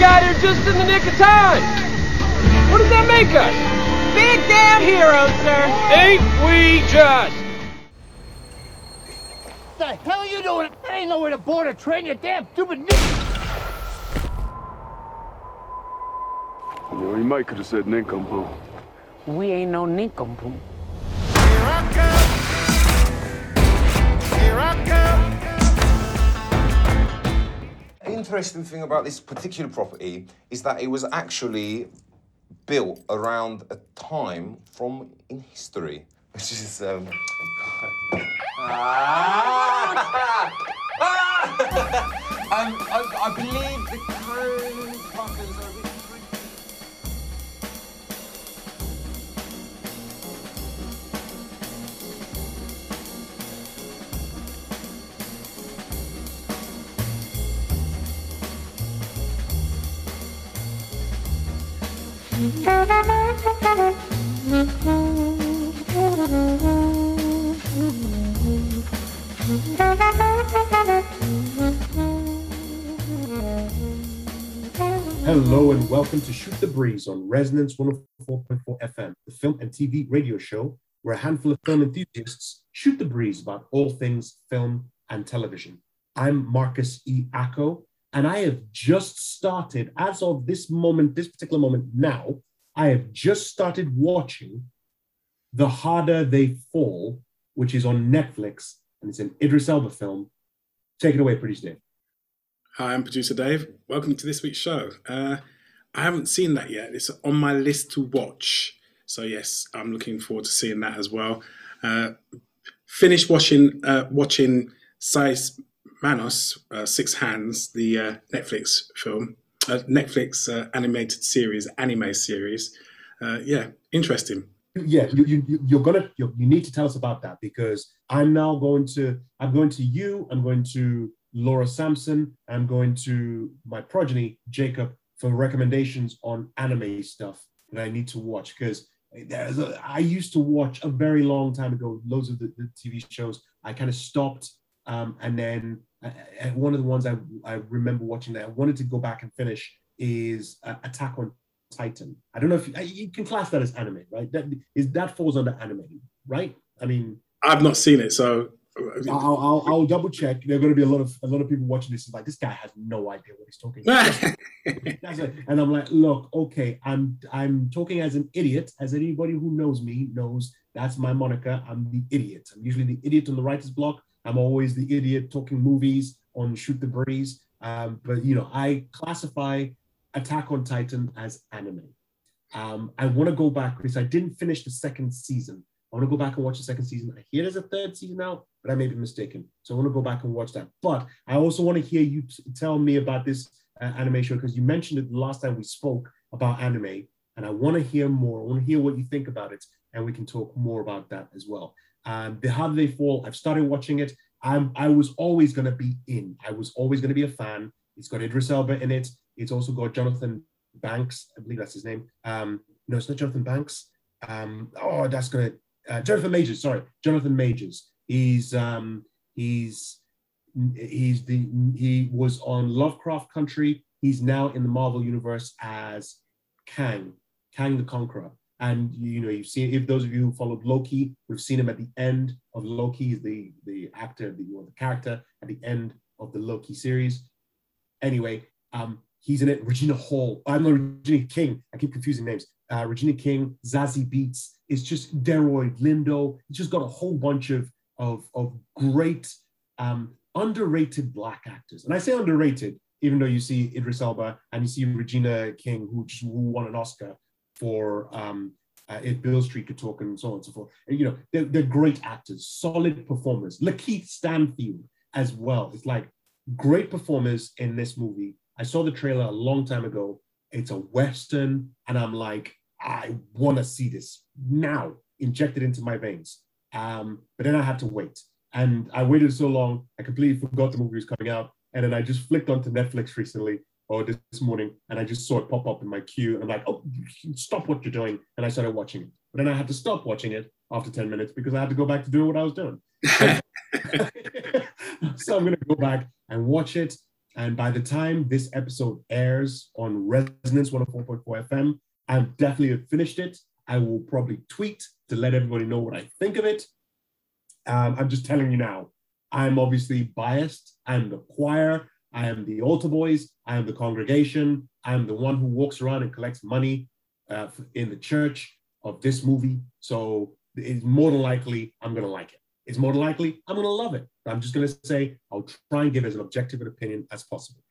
got here just in the nick of time. What does that make us? Big damn heroes, sir. Ain't we just? the hell are you doing? That ain't nowhere to board a train, you damn stupid nick. You know, he might could have said nincompoop. We ain't no nincompoop. Interesting thing about this particular property is that it was actually built around a time from in history, which is um. um, I, I believe the buttons Hello and welcome to Shoot the Breeze on Resonance 104.4 FM, the film and TV radio show where a handful of film enthusiasts shoot the breeze about all things film and television. I'm Marcus E. Acko, and I have just started, as of this moment, this particular moment now, I have just started watching The Harder They Fall, which is on Netflix, and it's an Idris Elba film. Take it away, Producer Dave. Hi, I'm producer Dave. Welcome to this week's show. Uh, I haven't seen that yet. It's on my list to watch. So yes, I'm looking forward to seeing that as well. Uh, finished watching uh, watching Seis Manos, uh, Six Hands, the uh, Netflix film, uh, Netflix uh, animated series, anime series. Uh, yeah, interesting. yeah you, you you're gonna you you need to tell us about that because i'm now going to i'm going to you i'm going to laura sampson i'm going to my progeny jacob for recommendations on anime stuff that i need to watch because there's a, i used to watch a very long time ago loads of the, the tv shows i kind of stopped um, and then uh, uh, one of the ones I, I remember watching that i wanted to go back and finish is uh, attack on Titan. I don't know if you, you can class that as anime, right? That is that falls under anime, right? I mean, I've not seen it, so I'll, I'll, I'll double check. There are going to be a lot of a lot of people watching this. Is like this guy has no idea what he's talking. about. And I'm like, look, okay, I'm I'm talking as an idiot. As anybody who knows me knows, that's my moniker. I'm the idiot. I'm usually the idiot on the writer's block. I'm always the idiot talking movies on Shoot the Breeze. Um, but you know, I classify Attack on Titan as anime. Um, I want to go back because I didn't finish the second season. I want to go back and watch the second season. I hear there's a third season out, but I may be mistaken. So I want to go back and watch that. But I also want to hear you t- tell me about this uh, anime show because you mentioned it the last time we spoke about anime, and I want to hear more. I want to hear what you think about it, and we can talk more about that as well. Um, the Do They Fall? I've started watching it. I'm, I was always going to be in. I was always going to be a fan. It's got Idris Elba in it. It's also got Jonathan Banks. I believe that's his name. Um, no, it's not Jonathan Banks. Um, oh, that's gonna uh, Jonathan Majors. Sorry, Jonathan Majors. He's um, he's he's the he was on Lovecraft Country. He's now in the Marvel universe as Kang, Kang the Conqueror. And you know, you've seen if those of you who followed Loki, we've seen him at the end of Loki, the the actor, the or the character at the end of the Loki series. Anyway, um, he's in it. Regina Hall. I'm not Regina King. I keep confusing names. Uh, Regina King, Zazie Beetz. It's just Delroy Lindo. It's just got a whole bunch of of, of great um, underrated black actors. And I say underrated, even though you see Idris Elba and you see Regina King, who, just, who won an Oscar for um, uh, If Beale Street Could Talk and so on and so forth. And, you know, they're, they're great actors, solid performers. LaKeith Stanfield as well. It's like great performers in this movie. I saw the trailer a long time ago. It's a Western, and I'm like, I want to see this now, injected into my veins. Um, but then I had to wait. And I waited so long, I completely forgot the movie was coming out. And then I just flicked onto Netflix recently or this, this morning, and I just saw it pop up in my queue. And I'm like, oh, stop what you're doing. And I started watching it. But then I had to stop watching it after 10 minutes because I had to go back to doing what I was doing. so I'm going to go back and watch it. And by the time this episode airs on Resonance 104.4 FM, I've definitely finished it. I will probably tweet to let everybody know what I think of it. Um, I'm just telling you now, I'm obviously biased. I'm the choir. I am the altar boys. I am the congregation. I am the one who walks around and collects money uh, in the church of this movie. So it's more than likely I'm going to like it. It's more than likely I'm going to love it. I'm just going to say I'll try and give as an objective an opinion as possible.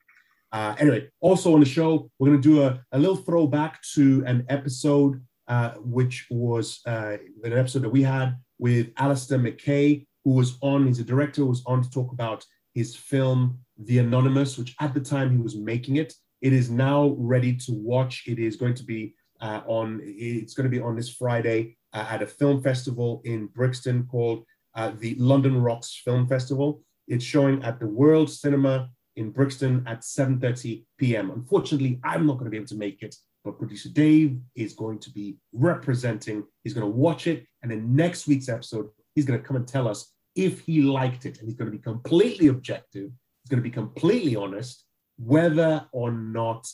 Uh, anyway, also on the show, we're going to do a, a little throwback to an episode uh, which was uh, an episode that we had with Alasdair McKay, who was on, he's a director who was on to talk about his film, The Anonymous, which at the time he was making it. It is now ready to watch. It is going to be uh, on, it's going to be on this Friday uh, at a film festival in Brixton called uh, the London Rocks Film Festival. It's showing at the Whirled Cinema in Brixton at 7.30 p.m. Unfortunately, I'm not going to be able to make it, but producer Dave is going to be representing. He's going to watch it, and in next week's episode, he's going to come and tell us if he liked it, and he's going to be completely objective. Going to be completely honest, whether or not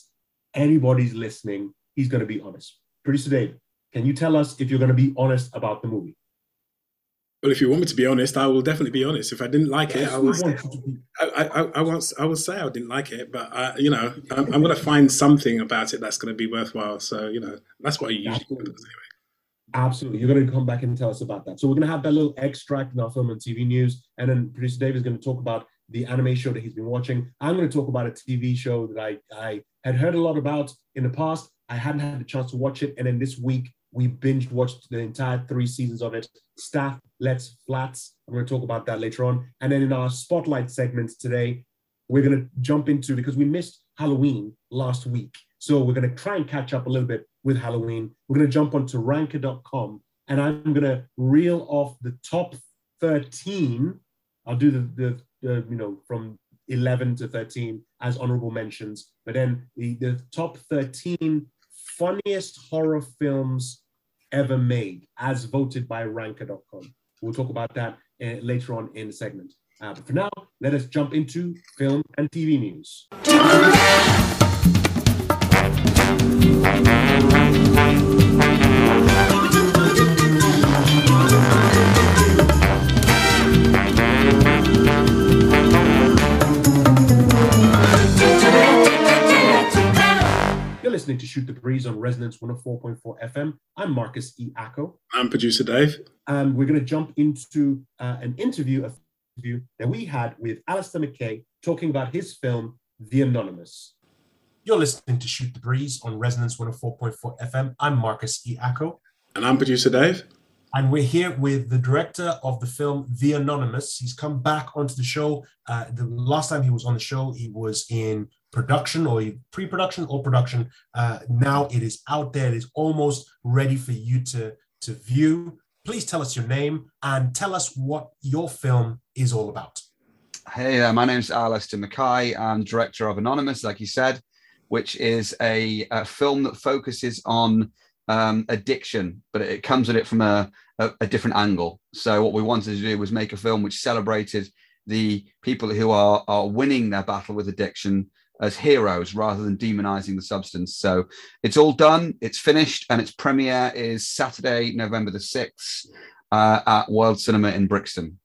anybody's listening. He's going to be honest. Producer Dave, can you tell us if you're going to be honest about the movie? Well, if you want me to be honest, I will definitely be honest. If I didn't like Yes, it, I will. you be. I, I, I, won't, I will say I didn't like it, but I, you know, I'm, I'm going to find something about it that's going to be worthwhile. So you know, that's what I usually do Absolutely. anyway. Absolutely. You're going to come back and tell us about that. So we're going to have that little extract in our film and TV news. And then producer Dave is going to talk about the anime show that he's been watching. I'm going to talk about a TV show that I, I had heard a lot about in the past. I hadn't had the chance to watch it. And then this week, we binged watched the entire three seasons of it. Stath Lets Flats. I'm going to talk about that later on. And then in our spotlight segments today, we're going to jump into because we missed Halloween last week. So we're going to try and catch up a little bit with Halloween. We're going to jump onto ranker.com and I'm going to reel off the top 13. I'll do the, the, the you know, from 11 to 13 as honorable mentions, but then the, the top 13 funniest horror films ever made as voted by ranker.com. We'll talk about that uh, later on in the segment. Uh, but for now, let us jump into film and TV news. Listening to Shoot the Breeze on Resonance 104.4 FM. I'm Marcus E. Acko. I'm producer Dave. and we're going to jump into uh, an interview, a interview that we had with Alasdair McKay talking about his film, The Anonymous. You're listening to Shoot the Breeze on Resonance 104.4 FM. I'm Marcus E. Acko, And I'm producer Dave. and we're here with the director of the film, The Anonymous. He's come back onto the show. Uh, the last time he was on the show, he was in production or pre-production or production. Uh, now it is out there. It is almost ready for you to, to view. Please tell us your name and tell us what your film is all about. Hey there, my name's Alasdair Mackay. I'm director of Anonymous, like you said, which is a, a film that focuses on um, addiction, but it comes at it from a, a, a different angle. So, what we wanted to do was make a film which celebrated the people who are, are winning their battle with addiction as heroes rather than demonizing the substance. So, it's all done, it's finished, and its premiere is Saturday, November the 6th uh, at Whirled Cinema in Brixton.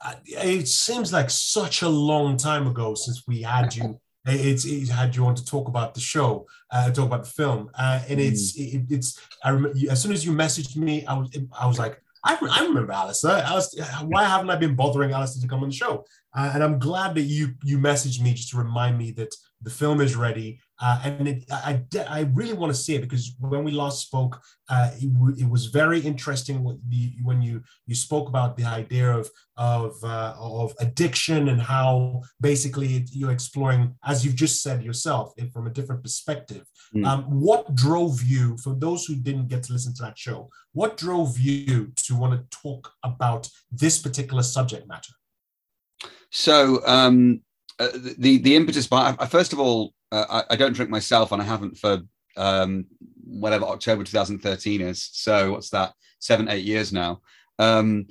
Uh, it seems like such a long time ago since we had you. It's it had you on to talk about the show, uh, talk about the film, uh, and it's it, it's. I remember as soon as you messaged me, I was I was like, I, I remember Alasdair. Alasdair. Why haven't I been bothering Alasdair to come on the show? Uh, and I'm glad that you you messaged me just to remind me that the film is ready. Uh, and it, I, I, really want to see it because when we last spoke, uh, it, w- it was very interesting when, the, when you you spoke about the idea of of uh, of addiction and how basically you're exploring, as you've just said yourself, it from a different perspective. Mm. Um, what drove you, for those who didn't get to listen to that show, what drove you to want to talk about this particular subject matter? So um, uh, the the impetus behind I, first of all, uh, I, I don't drink myself, and I haven't for um, whatever October 2013 is. So what's that? Seven, eight years now. Um,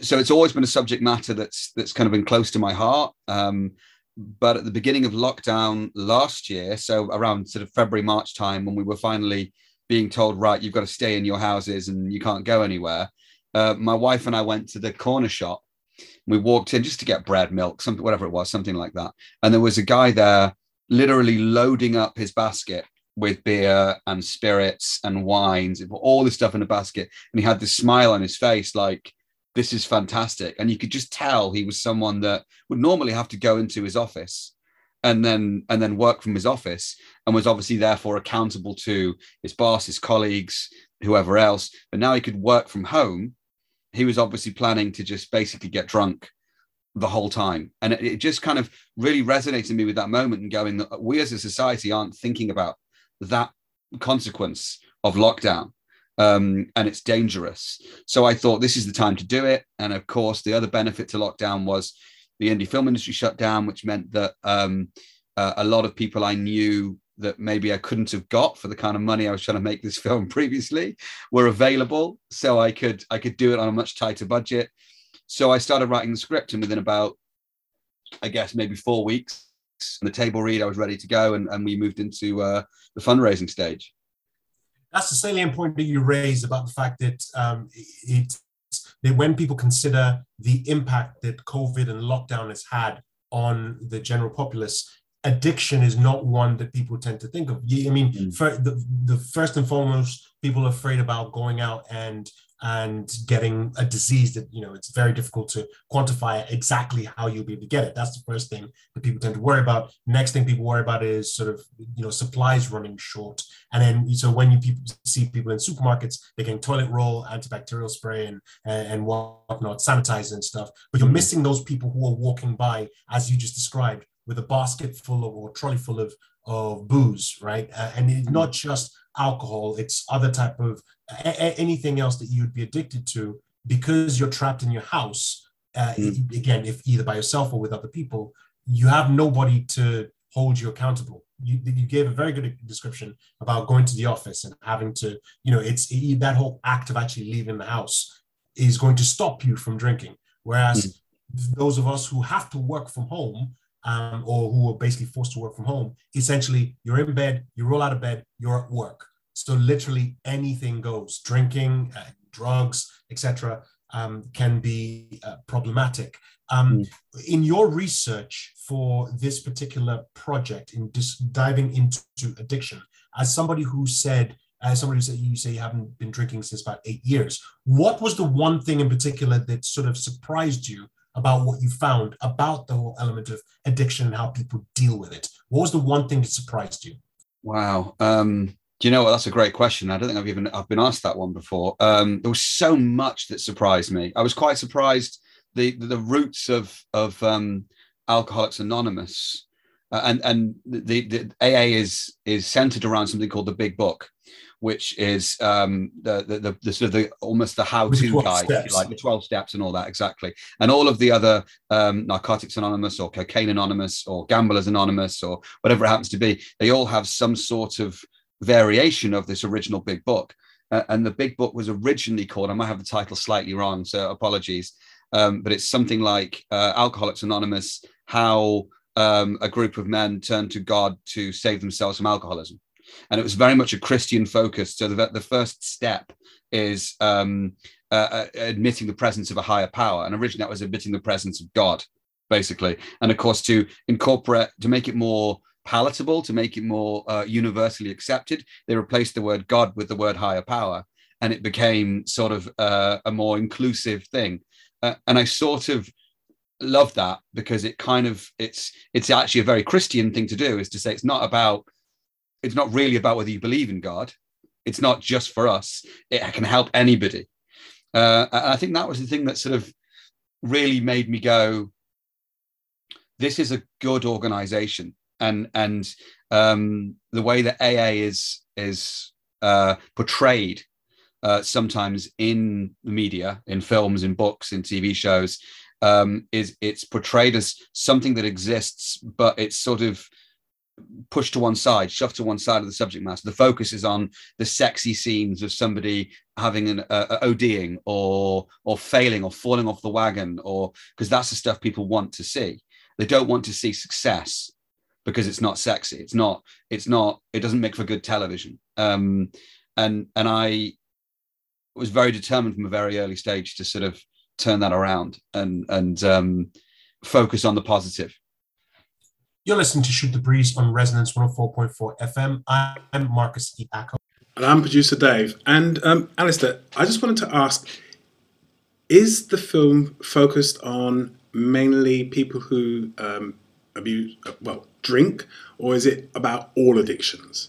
so it's always been a subject matter that's that's kind of been close to my heart. Um, but at the beginning of lockdown last year, so around sort of February, March time, when we were finally being told, right, you've got to stay in your houses and you can't go anywhere, uh, my wife and I went to the corner shop. We walked in just to get bread, milk, something, whatever it was, something like that. And there was a guy there literally loading up his basket with beer and spirits and wines, all this stuff in a basket. And he had this smile on his face, like, this is fantastic. And you could just tell he was someone that would normally have to go into his office and then and then work from his office and was obviously therefore accountable to his boss, his colleagues, whoever else. But now he could work from home. He was obviously planning to just basically get drunk the whole time. And it, it just kind of really resonated me with that moment and going that we as a society aren't thinking about that consequence of lockdown um, and it's dangerous. So I thought this is the time to do it. And of course, the other benefit to lockdown was the indie film industry shut down, which meant that um, uh, a lot of people I knew that maybe I couldn't have got for the kind of money I was trying to make this film previously were available. So I could I could do it on a much tighter budget. So I started writing the script, and within about, I guess maybe four weeks, the table read, I was ready to go, and, and we moved into uh, the fundraising stage that's the salient point that you raise about the fact that um, it that when people consider the impact that COVID and lockdown has had on the general populace, addiction is not one that people tend to think of. I mean, mm. for the, the first and foremost, people are afraid about going out and and getting a disease that you know it's very difficult to quantify exactly how you'll be able to get it that's the first thing that people tend to worry about next thing people worry about is sort of you know supplies running short and then so when you people see people in supermarkets they're getting toilet roll antibacterial spray and and whatnot sanitizer and stuff but you're mm-hmm. missing those people who are walking by as you just described with a basket full of or trolley full of of booze right uh, and it's not just alcohol it's other type of a- anything else that you'd be addicted to because you're trapped in your house uh, mm. again if either by yourself or with other people you have nobody to hold you accountable you, you gave a very good description about going to the office and having to you know it's it, that whole act of actually leaving the house is going to stop you from drinking whereas mm. those of us who have to work from home um, or who are basically forced to work from home essentially you're in bed you roll out of bed you're at work so literally anything goes. Drinking, uh, drugs, etc., um, can be uh, problematic. Um, mm. In your research for this particular project, in dis- diving into addiction, as somebody who said, as somebody who said you say you haven't been drinking since about eight years, what was the one thing in particular that sort of surprised you about what you found about the whole element of addiction and how people deal with it? What was the one thing that surprised you? Wow. Um, do you know what? That's a great question. I don't think I've even I've been asked that one before. Um, there was so much that surprised me. I was quite surprised the the, the roots of of um, Alcoholics Anonymous, uh, and and the, the AA is is centered around something called the Big Book, which is um, the, the, the the sort of the almost the how to guide, like the twelve steps and all that exactly, and all of the other um, Narcotics Anonymous or Cocaine Anonymous or Gamblers Anonymous or whatever it happens to be, they all have some sort of variation of this original big book. Uh, and the big book was originally called, I might have the title slightly wrong, so apologies, um, but it's something like uh, Alcoholics Anonymous How um, a Group of Men Turned to God to Save Themselves from Alcoholism. And it was very much a Christian focus. So the, the first step is um, uh, uh, admitting the presence of a higher power. And originally that was admitting the presence of God, basically. And of course, to incorporate, to make it more palatable, to make it more uh, universally accepted, they replaced the word God with the word higher power, and it became sort of uh, a more inclusive thing. Uh, and I sort of love that because it kind of it's it's actually a very Christian thing to do is to say it's not about it's not really about whether you believe in God. It's not just for us. It can help anybody. Uh, and I think that was the thing that sort of really made me go, this is a good organization and and um, the way that AA is is uh, portrayed uh, sometimes in the media, in films, in books, in TV shows, um, is it's portrayed as something that exists, but it's sort of pushed to one side, shoved to one side of the subject matter. The focus is on the sexy scenes of somebody having an uh, ODing or or failing or falling off the wagon, or because that's the stuff people want to see. they don't want to see success because it's not sexy. It's not. It's not. It doesn't make for good television. Um, and and I was very determined from a very early stage to sort of turn that around and and um, focus on the positive. You're listening to Shoot the Breeze on Resonance 104.4 FM. I'm Marcus E. Acko. And I'm producer Dave. And um, Alasdair, I just wanted to ask is the film focused on mainly people who um, abuse, uh, well, drink, or is it about all addictions?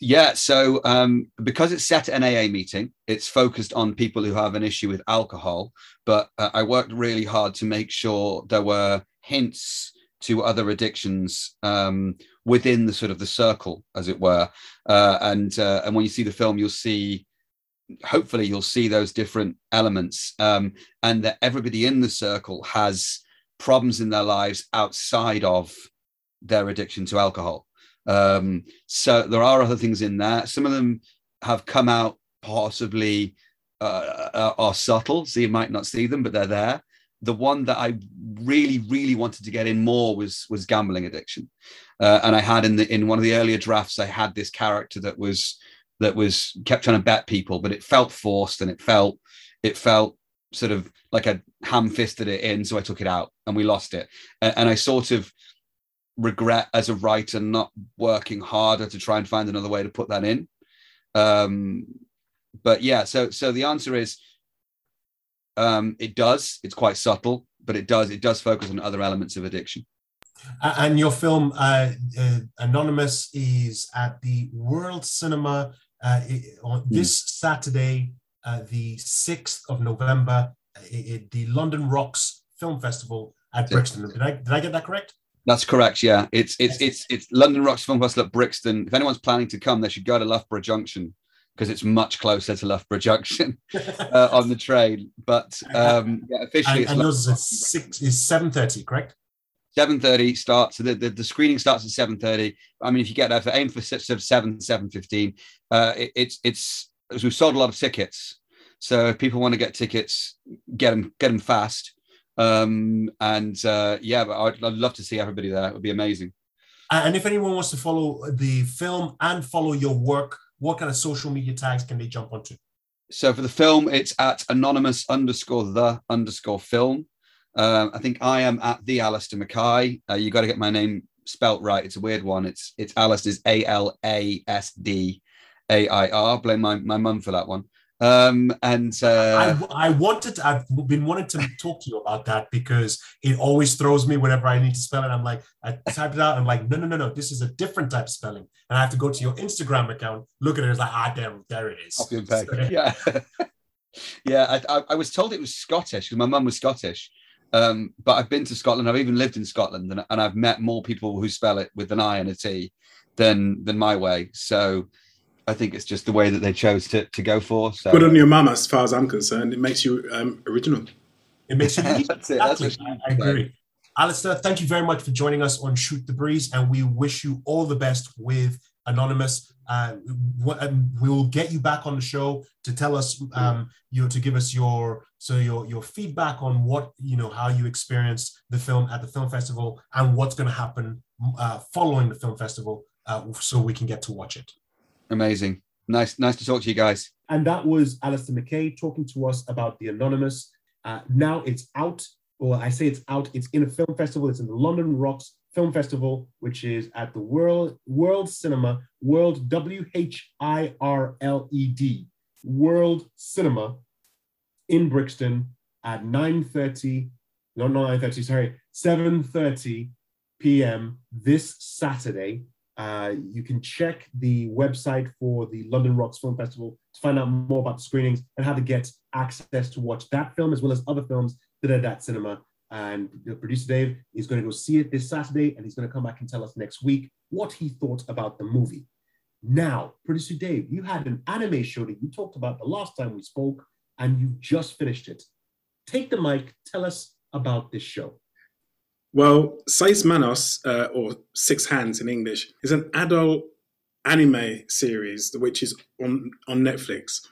Yeah, so um, because it's set at an AA meeting, it's focused on people who have an issue with alcohol. But uh, I worked really hard to make sure there were hints to other addictions um, within the sort of the circle, as it were. Uh, and uh, and when you see the film, you'll see, hopefully, you'll see those different elements, um, and that everybody in the circle has problems in their lives outside of their addiction to alcohol. Um, so there are other things in there. Some of them have come out possibly uh, uh, are subtle, so you might not see them, but they're there. The one that I really, really wanted to get in more was was gambling addiction, uh, and I had in the in one of the earlier drafts, I had this character that was that was kept trying to bet people, but it felt forced and it felt it felt sort of like I ham fisted it in, so I took it out and we lost it, and, and I sort of regret as a writer not working harder to try and find another way to put that in. Um, but yeah, so so the answer is um, it does. It's quite subtle, but it does it does focus on other elements of addiction. And your film uh, uh, Anonymous is at the Whirled Cinema uh, on hmm. this Saturday, uh, the sixth of November, at the London Rocks Film Festival at Brixton. Did I did I get that correct? That's correct. Yeah, it's it's it's it's London Rocks Film Festival at Brixton. If anyone's planning to come, they should go to Loughborough Junction because it's much closer to Loughborough Junction uh, on the train. But um, yeah, officially, and, and yours is six is seven thirty, correct? Seven thirty starts. The, the, the screening starts at seven thirty. I mean, if you get there for aim for seven seven fifteen, uh, it, it's it's we've sold a lot of tickets. So if people want to get tickets, get them get them fast. Um, and uh, yeah, but I'd, I'd love to see everybody there. It would be amazing. And if anyone wants to follow the film and follow your work, what kind of social media tags can they jump onto? So for the film, it's at anonymous underscore the underscore film. Um, I think I am at the Alasdair Mackay. Uh, you got to get my name spelt right. It's a weird one. It's it's Alasdair's A L A S D A I R. Blame my my mum for that one. Um, and uh, I, I wanted, I've been wanting to talk to you about that because it always throws me whenever I need to spell it. I'm like, I type it out. I'm like, no, no, no, no, this is a different type of spelling. And I have to go to your Instagram account, look at it. It's like, ah, there, there it is. So, yeah. yeah. I, I, I, was told it was Scottish because my mum was Scottish. Um, but I've been to Scotland. I've even lived in Scotland and, and I've met more people who spell it with an I and a T than, than my way. So, I think it's just the way that they chose to, to go for. So. Good on your mum, as far as I'm concerned. It makes you um, original. It makes you unique. That's it. That's I, I agree. Alasdair, thank you very much for joining us on Shoot the Breeze, and we wish you all the best with Anonymous. Uh, we will get you back on the show to tell us, um, you know, to give us your so your your feedback on what you know how you experienced the film at the film festival and what's going to happen uh, following the film festival, uh, so we can get to watch it. Amazing. Nice, nice to talk to you guys. And that was Alasdair McKay talking to us about The Anonymous. Uh, now it's out, or I say it's out, it's in a film festival. It's in the London Rocks Film Festival, which is at the Whirled Whirled Cinema, Whirled W H I R L E D, Whirled Cinema in Brixton at 9:30, no, not 9:30, sorry, 7:30 p.m. this Saturday. Uh, you can check the website for the London Rocks Film Festival to find out more about the screenings and how to get access to watch that film as well as other films that are at that cinema. And the producer Dave is going to go see it this Saturday and he's going to come back and tell us next week what he thought about the movie. Now, producer Dave, you had an anime show that you talked about the last time we spoke and you just finished it. Take the mic, tell us about this show. Well, Seis Manos, uh, or Six Hands in English, is an adult anime series which is on, on Netflix.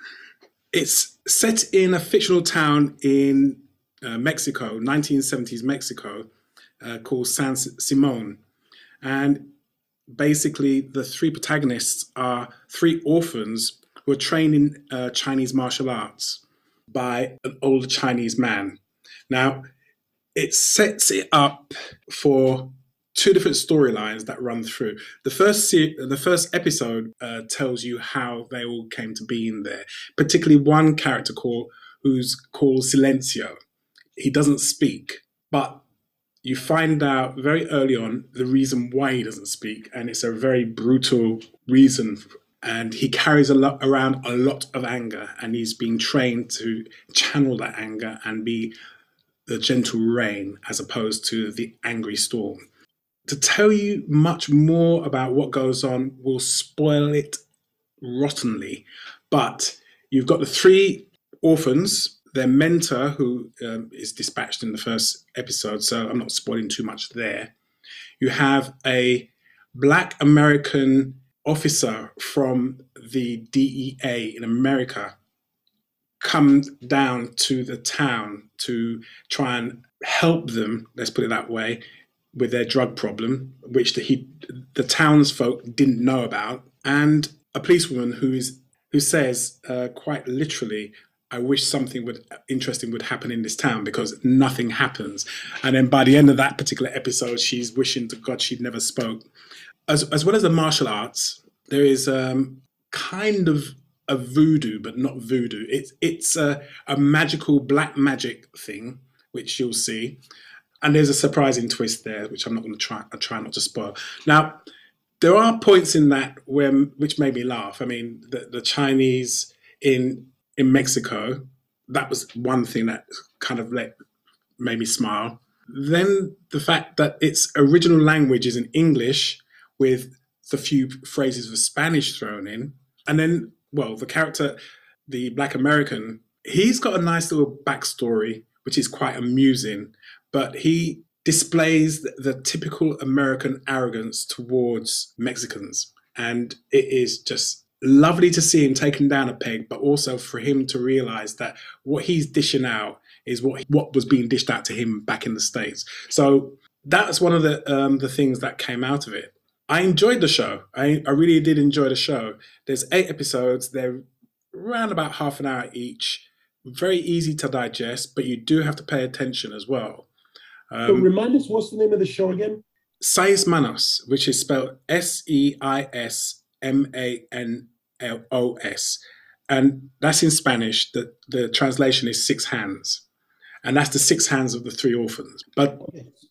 It's set in a fictional town in uh, Mexico, 1970s Mexico, uh, called San Simon. And basically, the three protagonists are three orphans who are trained in uh, Chinese martial arts by an old Chinese man. Now, it sets it up for two different storylines that run through. The first se- the first episode uh, tells you how they all came to be in there. Particularly one character called who's called Silencio. He doesn't speak, but you find out very early on the reason why he doesn't speak, and it's a very brutal reason. And he carries a lot around a lot of anger, and he's being trained to channel that anger and be the gentle rain as opposed to the angry storm. To tell you much more about what goes on will spoil it rottenly, but you've got the three orphans, their mentor, who um, is dispatched in the first episode, so I'm not spoiling too much there. You have a black American officer from the DEA in America come down to the town to try and help them, let's put it that way, with their drug problem, which the, he, the townsfolk didn't know about, and a policewoman who is who says uh, quite literally, "I wish something would interesting would happen in this town because nothing happens." And then by the end of that particular episode, she's wishing to God she'd never spoke. As as well as the martial arts, there is um, kind of a voodoo, but not voodoo. It's it's a, a magical black magic thing, which you'll see, and there's a surprising twist there, which I'm not going to try. I try not to spoil. Now, there are points in that where which made me laugh. I mean, the, the Chinese in in Mexico, that was one thing that kind of let made me smile. Then the fact that its original language is in English with the few phrases of Spanish thrown in, and then well, the character, the Black American, he's got a nice little backstory, which is quite amusing, but he displays the, the typical American arrogance towards Mexicans. And it is just lovely to see him taken down a peg, but also for him to realize that what he's dishing out is what what was being dished out to him back in the states. So that's one of the um, the things that came out of it. I enjoyed the show. I, I really did enjoy the show. There's eight episodes. They're around about half an hour each. Very easy to digest, but you do have to pay attention as well. Um, so remind us, what's the name of the show again? Seis Manos, which is spelled S E I S M A N L O S. And that's in Spanish. The, the translation is six hands. And that's the six hands of the three orphans. But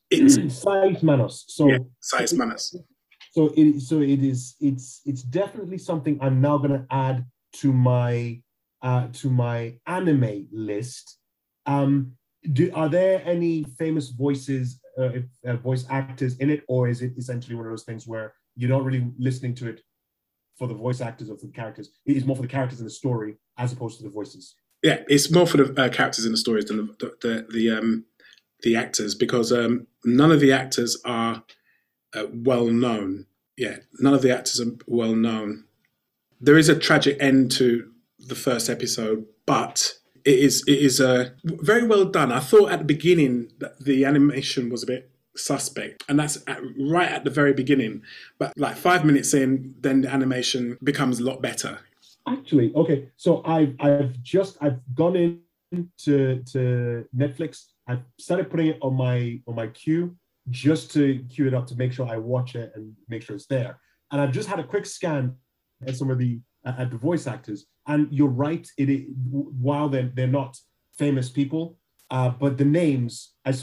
it's Seis Manos. So yeah, Seis Manos so it so it is it's it's definitely something I'm now going to add to my uh, to my anime list. Um, do are there any famous voices, uh, uh, voice actors in it, or is it essentially one of those things where you're not really listening to it for the voice actors or for the characters? It is more for the characters in the story as opposed to the voices. Yeah, it's more for the uh, characters in the stories than the the the, the um the actors because um, none of the actors are uh, well known. Yeah, none of the actors are well known. There is a tragic end to the first episode, but it is it is uh, very well done. I thought at the beginning that the animation was a bit suspect, and that's at, right at the very beginning. But like five minutes in, then the animation becomes a lot better. Actually, okay. So I've I've just I've gone in to to Netflix. I've started putting it on my on my queue just to queue it up to make sure I watch it and make sure it's there. And I've just had a quick scan at some of the at the voice actors, and you're right. It, it while they're they're not famous people, uh, but the names I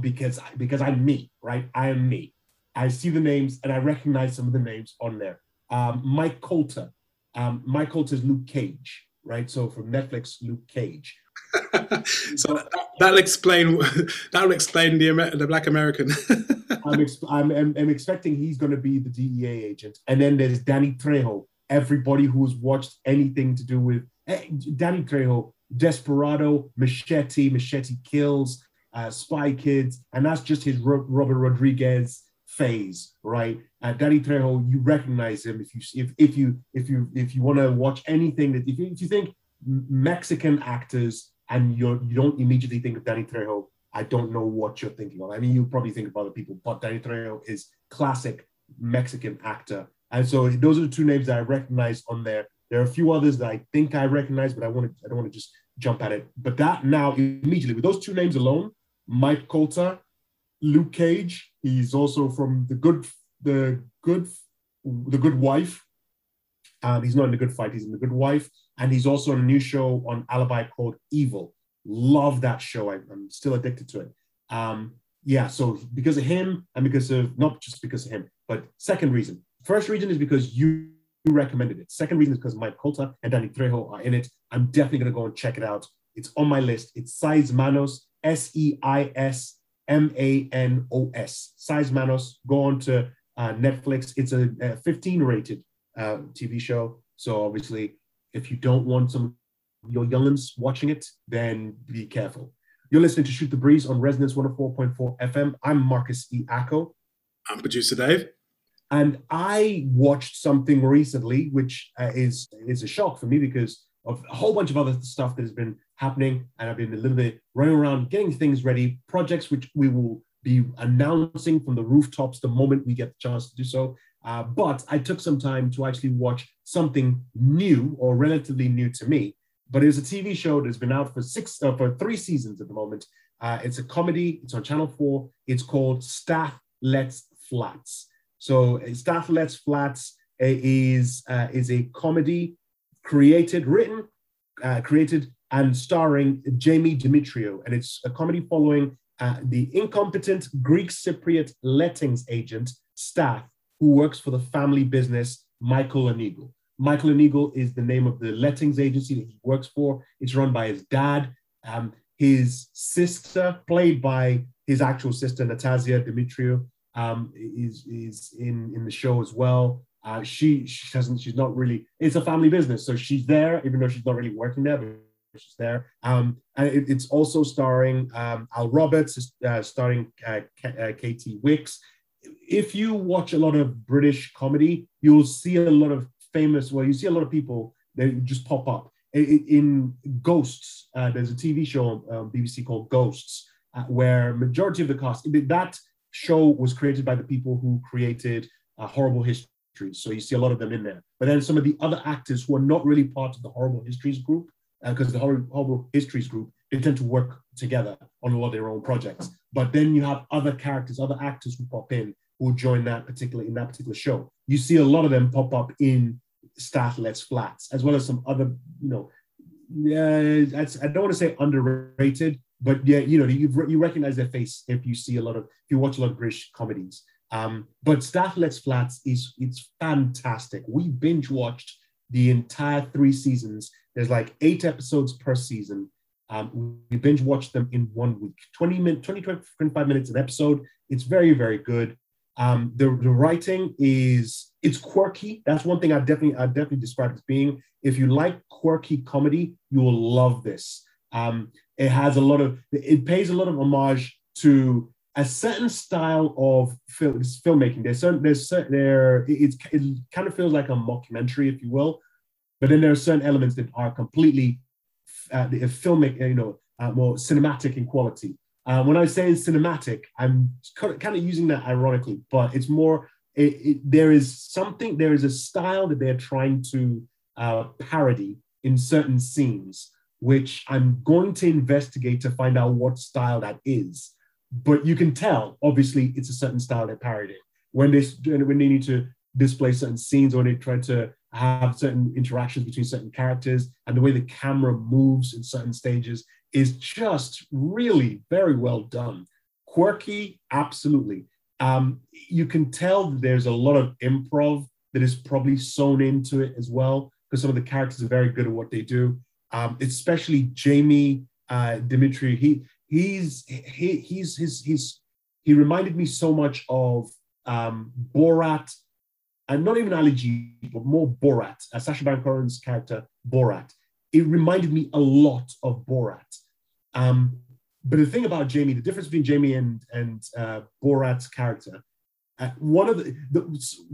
because because I'm me, right? I am me. I see the names and I recognize some of the names on there. Um, Mike Colter, um, Mike Colter is Luke Cage, right? So from Netflix, Luke Cage. so that'll explain that'll explain the the black American. I'm, ex- I'm, I'm, I'm expecting he's going to be the DEA agent, and then there's Danny Trejo. Everybody who's watched anything to do with eh, Danny Trejo, Desperado, Machete, Machete Kills, uh, Spy Kids, and that's just his Ro- Robert Rodriguez phase, right? Uh, Danny Trejo, you recognize him if you if if you if you if you want to watch anything that if you, if you think Mexican actors and you're, you don't immediately think of Danny Trejo, I don't know what you're thinking of. I mean, you probably think of other people, but Danny Trejo is classic Mexican actor. And so those are the two names that I recognize on there. There are a few others that I think I recognize, but I want to I don't want to just jump at it. But that now immediately with those two names alone, Mike Colter, Luke Cage, he's also from the good the good the good wife. Um, he's not in the good fight, he's in the good wife, and he's also on a new show on Alibi called Evil. Love that show. I, am still addicted to it. Um, yeah, so because of him and because of not just because of him, but second reason. First reason is because you recommended it. Second reason is because Mike Colter and Danny Trejo are in it. I'm definitely gonna go and check it out. It's on my list. It's Seis Manos, S E I S M A N O S. Seis Manos. Go on to uh, Netflix. It's a, a 15 rated uh, TV show. So obviously, if you don't want some your youngins watching it, then be careful. You're listening to Shoot the Breeze on Resonance 104.4 FM. I'm Marcus E. Acko. I'm producer Dave. And I watched something recently, which uh, is is a shock for me because of a whole bunch of other stuff that has been happening, and I've been a little bit running around getting things ready, projects which we will be announcing from the rooftops the moment we get the chance to do so. Uh, but I took some time to actually watch something new or relatively new to me, but it's a TV show that's been out for six uh, for three seasons at the moment. Uh, it's a comedy. It's on Channel Four. It's called Stath Lets Flats. So Staff Stath Lets Flats uh, is uh, is a comedy created, written, uh, created, and starring Jamie Demetriou, and it's a comedy following the incompetent Greek Cypriot lettings agent Stath, who works for the family business Michael Eagle. Michael Eagle is the name of the lettings agency that he works for. It's run by his dad. Um, his sister, played by his actual sister, Natasha Demetriou, um, is, is in, in the show as well. Uh, she, she doesn't, she's not really, it's a family business. So she's there, even though she's not really working there, but she's there. Um, and it, it's also starring um, Al Roberts, uh, starring uh, K- uh, Katie Wicks. If you watch a lot of British comedy, you'll see a lot of famous, well, you see a lot of people that just pop up. In, Ghosts, uh, there's a TV show on um, BBC called Ghosts, uh, where majority of the cast, that show was created by the people who created uh, Horrible Histories. So you see a lot of them in there. But then some of the other actors who are not really part of the Horrible Histories group, because uh, the Horrible, Horrible Histories group, they tend to work together on a lot of their own projects. But then you have other characters, other actors who pop in who join that particular in that particular show. You see a lot of them pop up in Stath Lets Flats, as well as some other, you know, yeah, I don't want to say underrated, but yeah, you know, you you recognize their face if you see a lot of if you watch a lot of British comedies. Um, but Stath Lets Flats is it's fantastic. We binge watched the entire three seasons. There's like eight episodes per season. Um, we binge watched them in one week, 20 minutes, 20, 25 minutes an episode. It's very, very good. Um, the, the writing is it's quirky. That's one thing I definitely I definitely describe as being. If you like quirky comedy, you will love this. Um, it has a lot of it pays a lot of homage to a certain style of film, filmmaking. There's certain there's certain there it's it kind of feels like a mockumentary, if you will, but then there are certain elements that are completely uh, filmic, you know, uh, more cinematic in quality. Uh, when I say cinematic, I'm kind of using that ironically, but it's more, it, it, there is something, there is a style that they're trying to uh, parody in certain scenes, which I'm going to investigate to find out what style that is. But you can tell, obviously, it's a certain style they're parodying. When they, when they need to display certain scenes or they try to have certain interactions between certain characters and the way the camera moves in certain stages is just really very well done. Quirky, absolutely. Um, you can tell there's a lot of improv that is probably sewn into it as well, because some of the characters are very good at what they do. Um, especially Jamie uh, Demetriou. He he's he, he's he's he's he reminded me so much of um, Borat, and not even Ali G, but more Borat. Uh, Sacha Baron Cohen's character Borat. It reminded me a lot of Borat. Um, but the thing about Jamie, the difference between Jamie and and uh, Borat's character, uh, one of the, the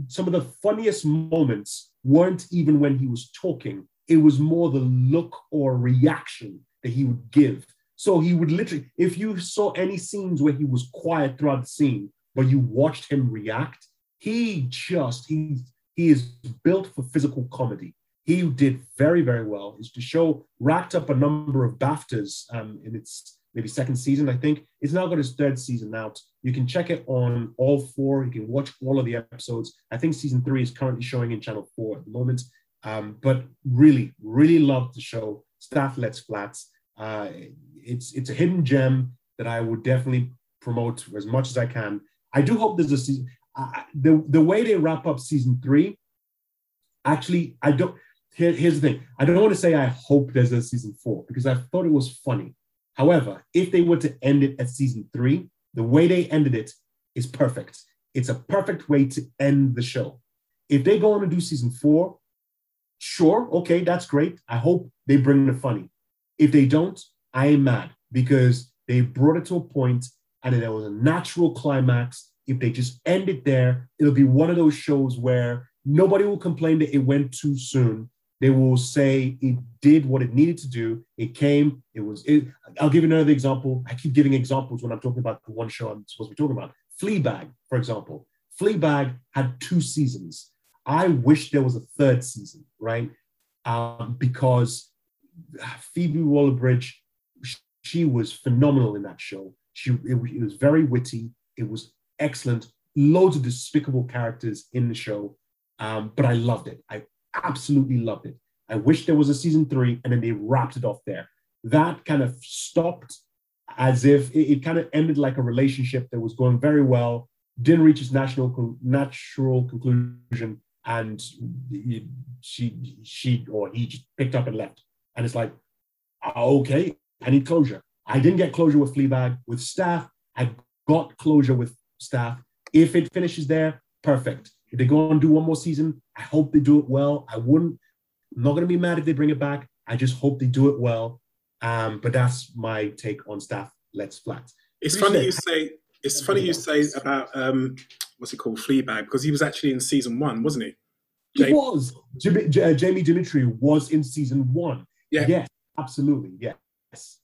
some of the funniest moments weren't even when he was talking. It was more the look or reaction that he would give. So he would literally, if you saw any scenes where he was quiet throughout the scene, but you watched him react, he just he he is built for physical comedy. He did very very well. Is the show racked up a number of BAFTAs um, in its maybe second season, I think. It's now got its third season out. You can check it on all four. You can watch all of the episodes. I think season three is currently showing in channel four at the moment. Um, but really, really loved the show. Stath Lets Flats. Uh, it's it's a hidden gem that I would definitely promote as much as I can. I do hope there's a season. Uh, the the way they wrap up season three, actually, I don't. Here, here's the thing. I don't want to say I hope there's a season four because I thought it was funny. However, if they were to end it at season three, the way they ended it is perfect. It's a perfect way to end the show. If they go on to do season four, sure, okay, that's great. I hope they bring the funny. If they don't, I am mad because they brought it to a point and there was a natural climax. If they just end it there, it'll be one of those shows where nobody will complain that it went too soon. They will say it did what it needed to do. It came. It was. It, I'll give you another example. I keep giving examples when I'm talking about the one show I'm supposed to be talking about. Fleabag, for example. Fleabag had two seasons. I wish there was a third season, right? Um, because Phoebe Waller-Bridge, she was phenomenal in that show. She it, it was very witty. It was excellent. Loads of despicable characters in the show, um, but I loved it. I absolutely loved it. I wish there was a season three, and then they wrapped it off there. That kind of stopped as if it, it kind of ended like a relationship that was going very well, didn't reach its national natural conclusion, and she she or he just picked up and left. And it's like, okay, I need closure. I didn't get closure with Fleabag. With Stath. I got closure with Stath. If it finishes there, perfect. If they go on and do one more season, I hope they do it well. I wouldn't, I'm not going to be mad if they bring it back. I just hope they do it well. Um, but that's my take on Stath. Let's Flat. It's funny you say. It's funny you say about um, what's it called, Fleabag, because he was actually in season one, wasn't he? He was. Jamie, uh, Jamie Demetriou was in season one. Yeah. Yes, absolutely. Yes.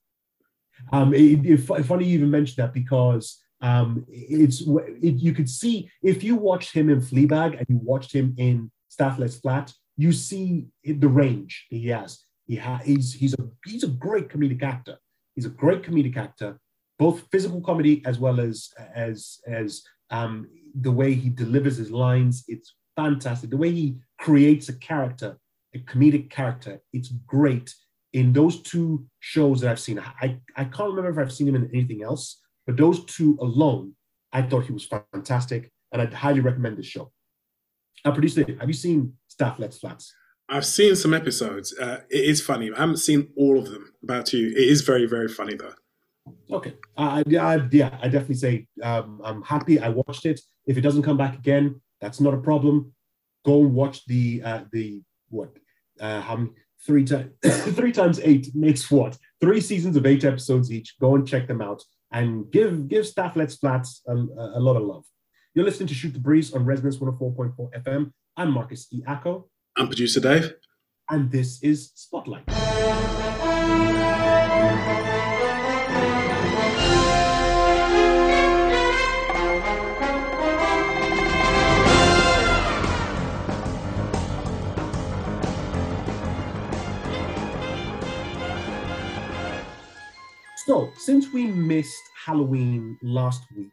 Um, it, it, funny you even mentioned that because um, it's it, you could see if you watched him in Fleabag and you watched him in Stath Lets Flat, you see the range he has. He ha- he's he's a he's a great comedic actor. He's a great comedic actor, both physical comedy as well as as as um, the way he delivers his lines. It's fantastic. The way he creates a character, a comedic character, it's great. In those two shows that I've seen, I, I can't remember if I've seen him in anything else, but those two alone, I thought he was fantastic, and I'd highly recommend this show. Now, producer, have you seen Stath Lets Flats? I've seen some episodes. Uh, it is funny. I haven't seen all of them. About you, it is very, very funny though. Okay, uh, I, yeah, I definitely say um, I'm happy. I watched it. If it doesn't come back again, that's not a problem. Go and watch the uh, the what uh, how three times three times eight makes what three seasons of eight episodes each. Go and check them out and give give Stath Lets Flats a, a, lot of love. You're listening to Shoot the Breeze on Resonance 104.4 FM. I'm Marcus E. Acko. I'm producer Dave. And this is Spotlight. So, since we missed Halloween last week,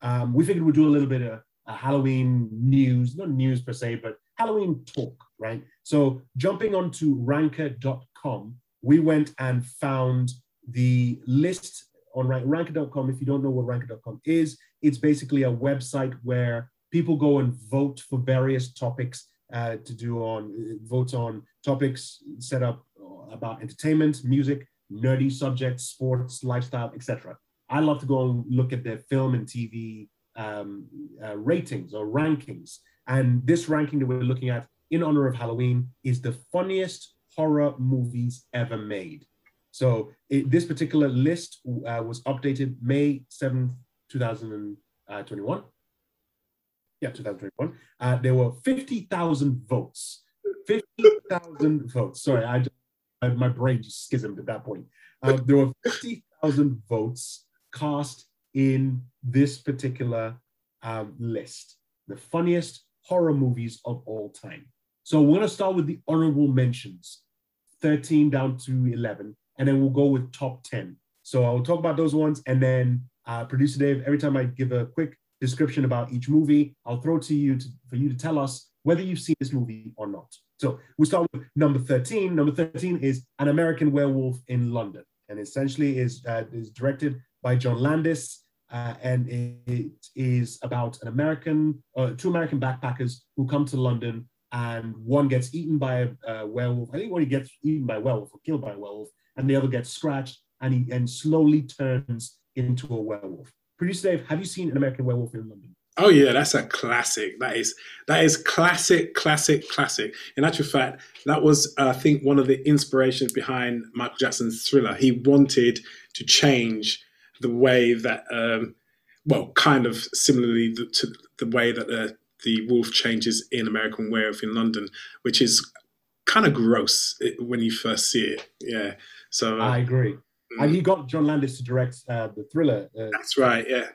um, we figured we'd do a little bit of Halloween news, not news per se, but Halloween talk, right? So, jumping onto ranker.com, we went and found the list on ranker.com. If you don't know what ranker.com is, it's basically a website where people go and vote for various topics uh, to do on vote on topics set up about entertainment, music, nerdy subjects, sports, lifestyle, etc. I love to go and look at their film and TV um, uh, ratings or rankings. And this ranking that we're looking at in honor of Halloween is the funniest horror movies ever made. So it, this particular list uh, was updated May 7th, 2021. Yeah, 2021. Uh, there were 50,000 votes. 50,000 votes. Sorry, I just my brain just schismed at that point. Uh, there were 50,000 thousand votes cast in this particular um, list. The funniest horror movies of all time. So we're going to start with the honorable mentions, 13 down to 11, and then we'll go with top 10. So I'll talk about those ones, and then uh, producer Dave, every time I give a quick description about each movie, I'll throw to you to, for you to tell us whether you've seen this movie or not. So we'll start with number 13. Number 13 is An American Werewolf in London, and essentially is, uh, is directed by John Landis, uh, and it is about an American, uh, two American backpackers who come to London, and one gets eaten by a, werewolf. I think one gets eaten by a werewolf or killed by a werewolf, and the other gets scratched, and he and slowly turns into a werewolf. Producer Dave, have you seen an American Werewolf in London? Oh yeah, that's a classic. That is that is classic, classic, classic. In actual fact, that was uh, I think one of the inspirations behind Michael Jackson's Thriller. He wanted to change the way that, um, well, kind of similarly to the way that the the wolf changes in American Werewolf in London, which is kind of gross when you first see it. Yeah, so uh, I agree. Mm. And he got John Landis to direct uh, the thriller. Uh, That's right. Yeah.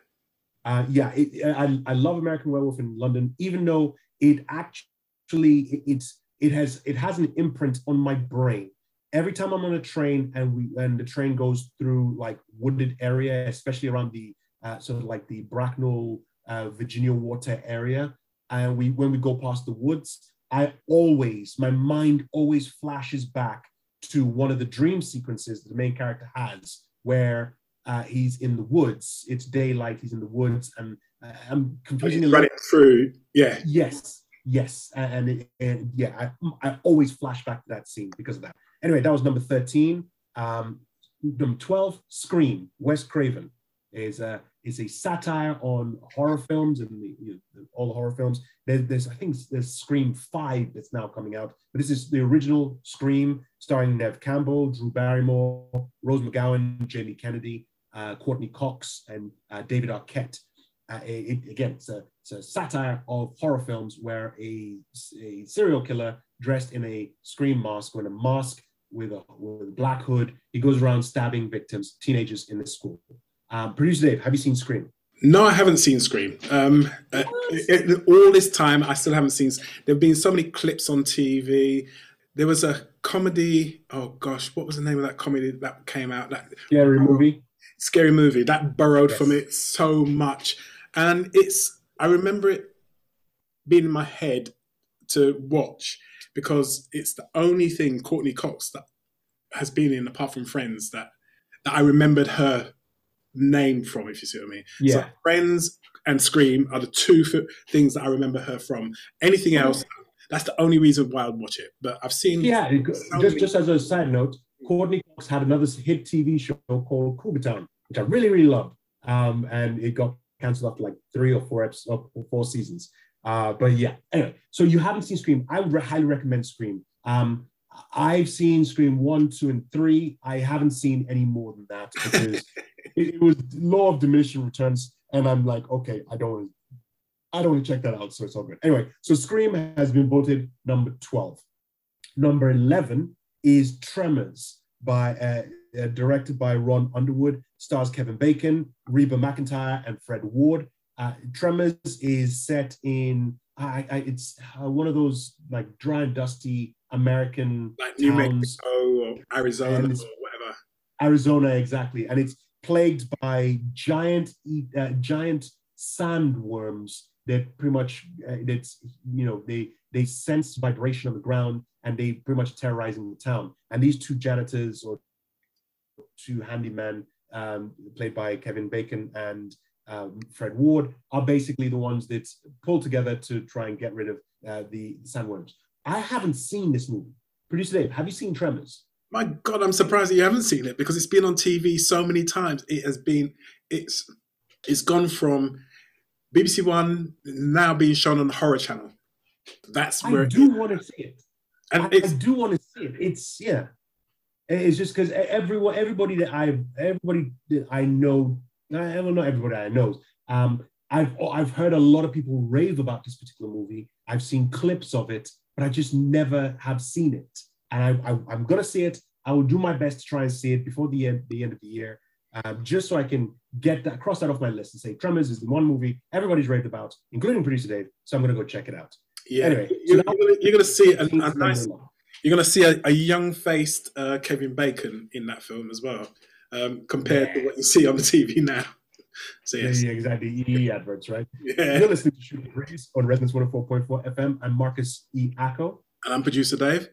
Uh, yeah, it, I, I love American Werewolf in London, even though it actually it, it's it has it has an imprint on my brain. Every time I'm on a train and we and the train goes through like wooded area, especially around the uh, sort of like the Bracknell, uh, Virginia Water area, and we when we go past the woods, I always my mind always flashes back to one of the dream sequences that the main character has, where uh, he's in the woods. It's daylight. He's in the woods, and uh, I'm confusing. He's running through. Yeah. Yes. Yes. And, and, and yeah, I, I, always flash back to that scene because of that. Anyway, that was number thirteen. Um, number twelve, Scream. Wes Craven is a is a satire on horror films and the, you know, all the horror films. There's, there's, I think there's Scream Five that's now coming out, but this is the original Scream starring Neve Campbell, Drew Barrymore, Rose McGowan, Jamie Kennedy, uh, Courteney Cox, and uh, David Arquette. Uh, it, again, it's a, it's a, satire of horror films where a, a, serial killer dressed in a scream mask or in a mask with a, with a black hood, he goes around stabbing victims, teenagers in the school. Um, Producer Dave, have you seen Scream? No, I haven't seen Scream. Um, uh, it, it, all this time, I still haven't seen. There have been so many clips on TV. There was a comedy. Oh gosh, what was the name of that comedy that came out? That scary movie scary movie that borrowed yes. from it so much. And it's i remember it being in my head to watch because it's the only thing Courteney Cox that has been in apart from friends that that i remembered her name from if you see what i mean. Yeah. So friends and scream are the two things that i remember her from. Anything mm. else that's the only reason why i'd watch it. But i've seen yeah. so just, just as a side note Courteney Cox had another hit TV show called Cougar Town, which I really, really loved. Um, and it got cancelled after like three or four episodes or four seasons. Uh, but yeah, anyway, so you haven't seen Scream. I would highly recommend Scream. Um, I've seen Scream one, two, and three. I haven't seen any more than that because it, it, was law of diminishing returns, and I'm like, okay, I don't, I don't want to check that out. So it's all good. Anyway, so Scream has been voted number twelve. Number eleven is Tremors by uh, uh, directed by Ron Underwood, stars Kevin Bacon, Reba McEntire, and Fred Ward. Uh, Tremors is set in I, I, it's uh, one of those like dry and dusty American like New towns, Mexico or Arizona or whatever. Arizona, exactly, and it's plagued by giant uh, giant sandworms that pretty much uh, that's you know they they sense vibration on the ground and they pretty much terrorizing the town. And these two janitors or two handymen, um, played by Kevin Bacon and um, Fred Ward, are basically the ones that pull together to try and get rid of uh, the, the sandworms. I haven't seen this movie. Producer Dave, have you seen Tremors? My God, I'm surprised that you haven't seen it because it's been on TV so many times. It has been, it's, it's gone from BBC One now being shown on the Horror Channel. That's where I do want to see it. And I, I do want to see it. It's yeah. It's just because everyone, everybody that I, everybody that I know, I don't know everybody I know. Um, I've I've heard a lot of people rave about this particular movie. I've seen clips of it, but I just never have seen it. And I, I am gonna see it. I will do my best to try and see it before the end the end of the year. um, just so I can get that cross that off my list and say Tremors is the one movie everybody's raved about, including producer Dave. So I'm going to go check it out. Yeah, Anyway, you're, so you're gonna, see a, a nice. You're gonna see a, a young-faced uh, Kevin Bacon in that film as well, um, compared to what you see on the TV now. So Yeah, yes, yeah, exactly. EE adverts, right? yeah. You're listening to Shoot the Breeze on Resonance 104.4 FM. I'm Marcus E. Acko. And I'm producer Dave.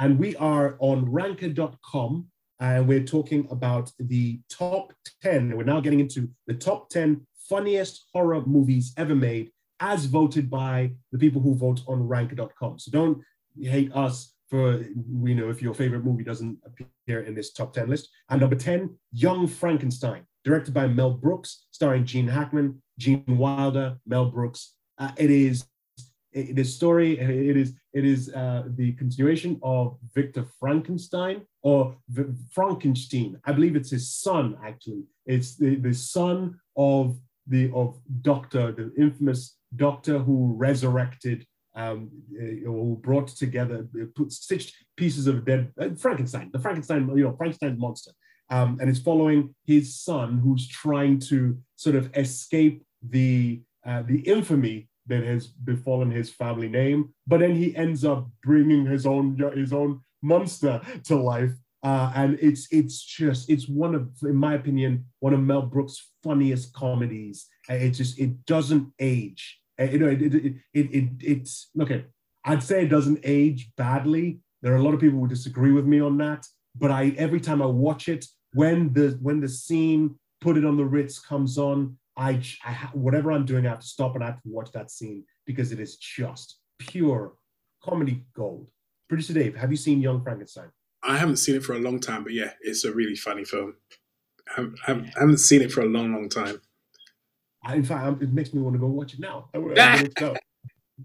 and we are on ranker.com and we're talking about the top 10 we're now getting into the top 10 funniest horror movies ever made as voted by the people who vote on ranker.com so don't hate us for you know if your favorite movie doesn't appear in this top 10 list and number 10 young frankenstein directed by mel brooks starring gene hackman gene wilder mel brooks Uh, it is the story it is it is uh, the continuation of Victor Frankenstein or v- Frankenstein. I believe it's his son actually. It's the, the son of the of Doctor, the infamous Doctor who resurrected um, uh, who brought together, uh, put stitched pieces of dead uh, Frankenstein, the Frankenstein, you know, Frankenstein's monster, um, and it's following his son who's trying to sort of escape the uh, the infamy that has befallen his family name, but then he ends up bringing his own his own monster to life. Uh, and it's it's just it's one of, in my opinion, one of Mel Brooks' funniest comedies. Uh, It just it doesn't age. Uh, You know, it it, it, it, it it's okay. I'd say it doesn't age badly. There are a lot of people who disagree with me on that, but I every time I watch it, when the when the scene "Put It on the Ritz" comes on, I, I ha- whatever I'm doing, I have to stop and I have to watch that scene because it is just pure comedy gold. Producer Dave, have you seen Young Frankenstein? I haven't seen it for a long time, but yeah, it's a really funny film. I haven't, I haven't- I haven't seen it for a long, long time. I, in fact, I'm- it makes me want to go watch it now. I, I, I, no.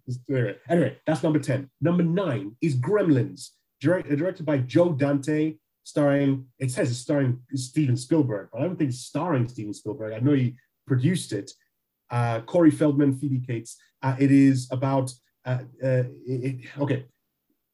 Just. Anyway, that's number 10. Number nine is Gremlins, direct, directed by Joe Dante, starring, it says it's starring Steven Spielberg, but I don't think it's starring Steven Spielberg. I know he produced it. Uh, Corey Feldman, Phoebe Cates. Uh, it is about, uh, uh, it, okay,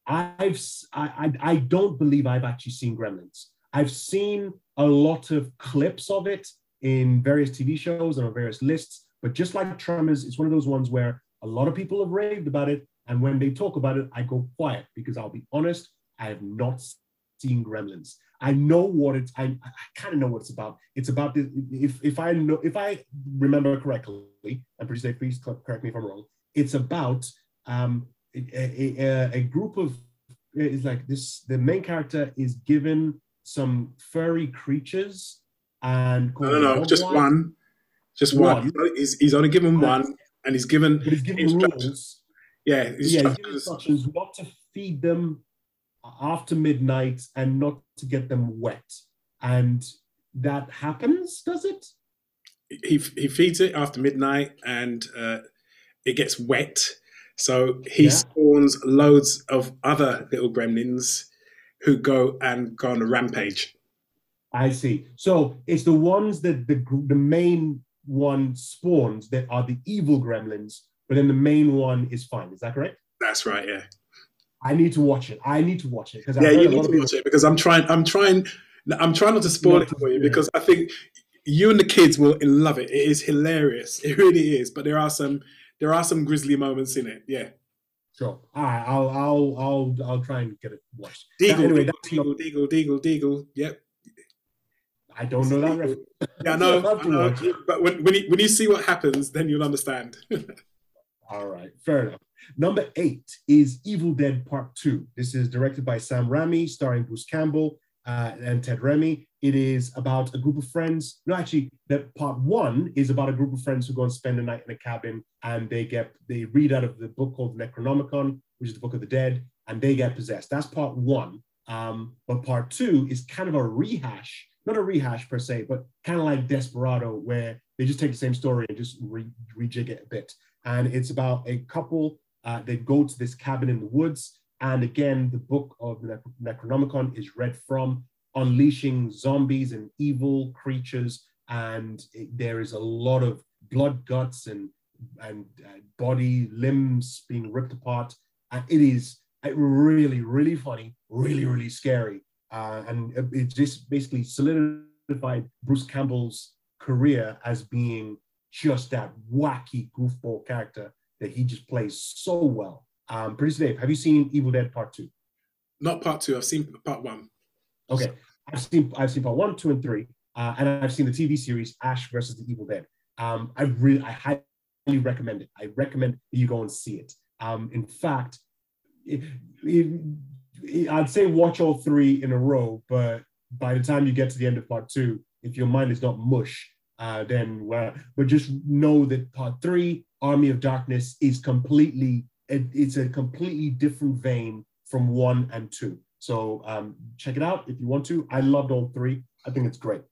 I've, I. I don't believe I've actually seen Gremlins. I've seen a lot of clips of it in various TV shows and on various lists, but just like Tremors, it's one of those ones where a lot of people have raved about it. And when they talk about it, I go quiet because I'll be honest, I have not seen Gremlins. I know what it's, I, I kind of know what it's about. It's about this, if, if I know, if I remember correctly, and please, please correct me if I'm wrong, it's about um, a, a, a group of, it's like this, the main character is given some furry creatures and No, no, no, just Mogwai. one. Just one. One. He's, he's only given one, and he's given But he's given instructions. rules. Yeah, Yeah, he's given instructions. what to feed them after midnight and not to get them wet. And that happens, does it? he he feeds it after midnight and uh, it gets wet. So he Yeah. spawns loads of other little gremlins who go and go on a rampage. I see. So it's the ones that the the main one spawns that are the evil gremlins, but then the main one is fine. Is that correct? That's right. Yeah. I need to watch it. I need to watch it because Yeah, you need to watch it because I'm trying. I'm trying. I'm trying not to spoil Not it for you because I think you and the kids will love it. It is hilarious. It really is. But there are some there are some grisly moments in it. Yeah. Sure. All right. I'll I'll I'll I'll try and get it watched. Deagle, That- anyway, deagle, deagle, deagle, deagle, deagle. Yep. I don't know that reference. Yeah, I know. I'll have I know. But when when you, when you see what happens, then you'll understand. All right, fair enough. Number eight is Evil Dead Part Two. This is directed by Sam Raimi, starring Bruce Campbell uh, and Ted Raimi. It is about a group of friends. No, actually, that part one is about a group of friends who go and spend a night in a cabin, and they get they read out of the book called Necronomicon, which is the Book of the Dead, and they get possessed. That's part one. Um, but part two is kind of a rehash, not a rehash per se, but kind of like Desperado, where they just take the same story and just re- rejig it a bit and it's about a couple uh, that go to this cabin in the woods. And again, the book of Necronomicon is read from unleashing zombies and evil creatures, and it- there is a lot of blood, guts, and and uh, body limbs being ripped apart. And it is uh, really, really funny, really, really scary, uh, and it- just basically solidified Bruce Campbell's career as being just that wacky goofball character that he just plays so well. Um, Producer Dave, have you seen Evil Dead Part Two? Not Part Two. I've seen Part One. Okay, I've seen I've seen Part One, Two, and Three, uh, and I've seen the TV series Ash versus the Evil Dead. Um, I really, I highly recommend it. I recommend that you go and see it. Um, in fact, it, it, I'd say watch all three in a row, but by the time you get to the end of part two, if your mind is not mush, uh, then well, but just know that part three, Army of Darkness, is completely it, it's a completely different vein from one and two. So um, check it out if you want to. I loved all three. I think it's great.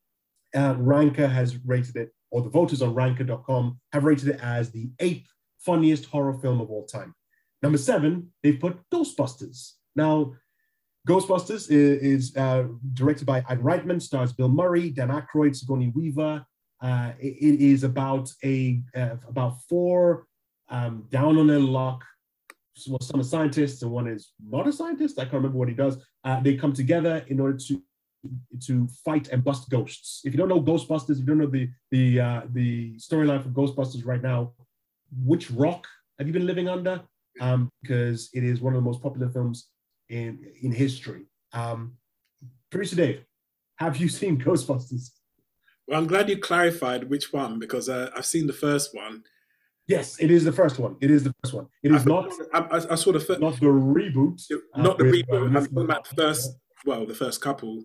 Uh, Ranker has rated it, or the voters on ranker.com have rated it as the eighth funniest horror film of all time. Number seven, they've put Ghostbusters. Now, Ghostbusters is, is uh, directed by Ivan Reitman, stars Bill Murray, Dan Aykroyd, Sigourney Weaver. Uh, it, it is about a uh, about four um, down on their luck. Well, some are scientists and one is not a scientist. I can't remember what he does. Uh, they come together in order to to fight and bust ghosts. If you don't know Ghostbusters, if you don't know the the uh, the storyline for Ghostbusters right now, which rock have you been living under? Um, because it is one of the most popular films in in history. Um, Producer Dave, have you seen Ghostbusters? Well, I'm glad you clarified which one because uh, I've seen the first one. Yes, it is the first one. It is the first one. It is I, not. I, I, saw the first. Not the reboot. Not uh, the reboot. uh, I'm talking about the first. Well, the first couple,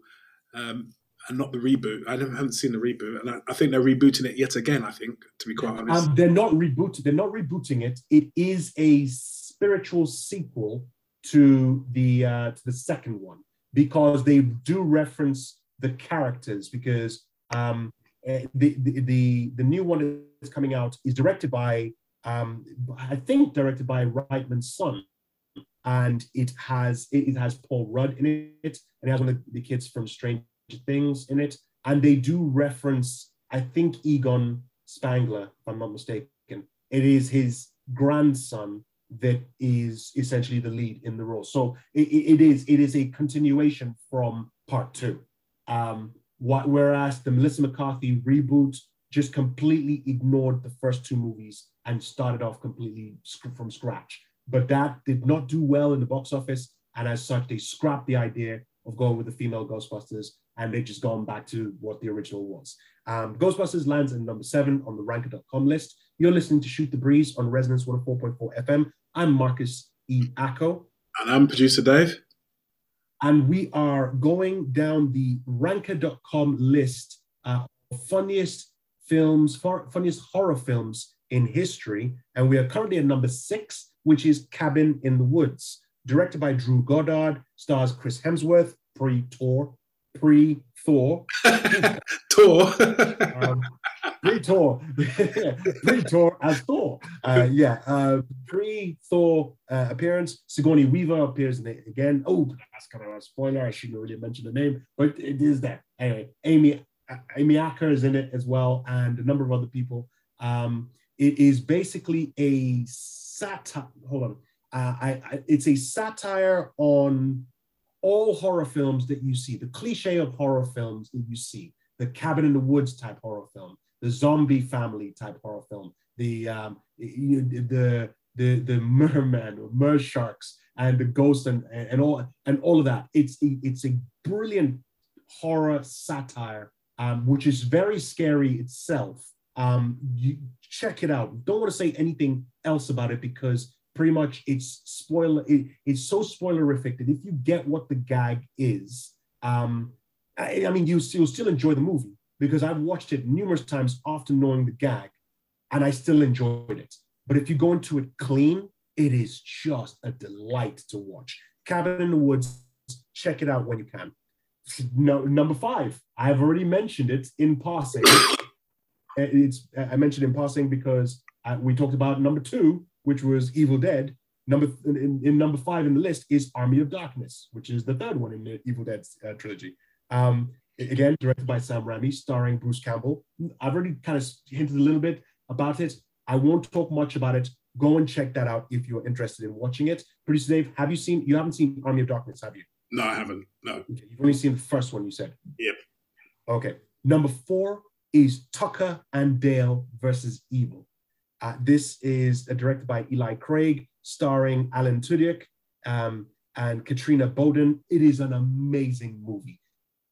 um, and not the reboot. I haven't seen the reboot, and I, I, think they're rebooting it yet again. I think, to be quite honest, um, they're not rebooting. They're not rebooting it. It is a spiritual sequel to the uh, to the second one because they do reference the characters because um, the, the the the new one is coming out is directed by um, I think directed by Reitman's son, and it has it, it has Paul Rudd in it, and it has one of the kids from Stranger Things in it, and they do reference I think Egon Spengler, if I'm not mistaken. It is his grandson that is essentially the lead in the role. So it, it is it is a continuation from part two. Um, what, whereas the Melissa McCarthy reboot just completely ignored the first two movies and started off completely from scratch. But that did not do well in the box office, and as such, they scrapped the idea of going with the female Ghostbusters, and they've just gone back to what the original was. Um, Ghostbusters lands in number seven on the Ranker.com list. You're listening to Shoot the Breeze on Resonance 104.4 FM. I'm Marcus E. Acko. And I'm producer Dave. And we are going down the Ranker.com list uh, of funniest films, funniest horror films in history. And we are currently at number six, which is Cabin in the Woods. Directed by Drew Goddard, stars Chris Hemsworth, pre Thor, pre Thor. Thor. um, pre Thor. pre Thor as Thor. Uh, yeah. Uh, pre Thor uh, appearance. Sigourney Weaver appears in it again. Oh, that's kind of a spoiler. I shouldn't really mention the name, but it is there. Anyway, Amy Amy Acker is in it as well, and a number of other people. Um, it is basically a satire. Hold on. Uh, I, I, it's a satire on all horror films that you see, the cliche of horror films that you see, the cabin in the woods type horror film, the zombie family type horror film, the um, you, the the the merman or mer sharks and the ghost and, and all and all of that. It's it's a brilliant horror satire, um, which is very scary itself. Um, you check it out. Don't want to say anything else about it because pretty much it's spoiler it, it's so spoilerific that if you get what the gag is um i, I mean you, you'll still enjoy the movie because i've watched it numerous times often knowing the gag and i still enjoyed it but if you go into it clean it is just a delight to watch cabin in the woods check it out when you can no, number five i've already mentioned it in passing it's i mentioned in passing because uh, we talked about number two which was Evil Dead. Number in, in, number five in the list is Army of Darkness, which is the third one in the Evil Dead uh, trilogy. Um, again, directed by Sam Raimi, starring Bruce Campbell. I've already kind of hinted a little bit about it. I won't talk much about it. Go and check that out if you're interested in watching it. Producer Dave, have you seen? You haven't seen Army of Darkness, have you? No, I haven't. No. Okay. You've only seen the first one. You said. Yep. Okay. Number four is Tucker and Dale versus Evil. Uh, this is uh, directed by Eli Craig, starring Alan Tudyk um, and Katrina Bowden. It is an amazing movie.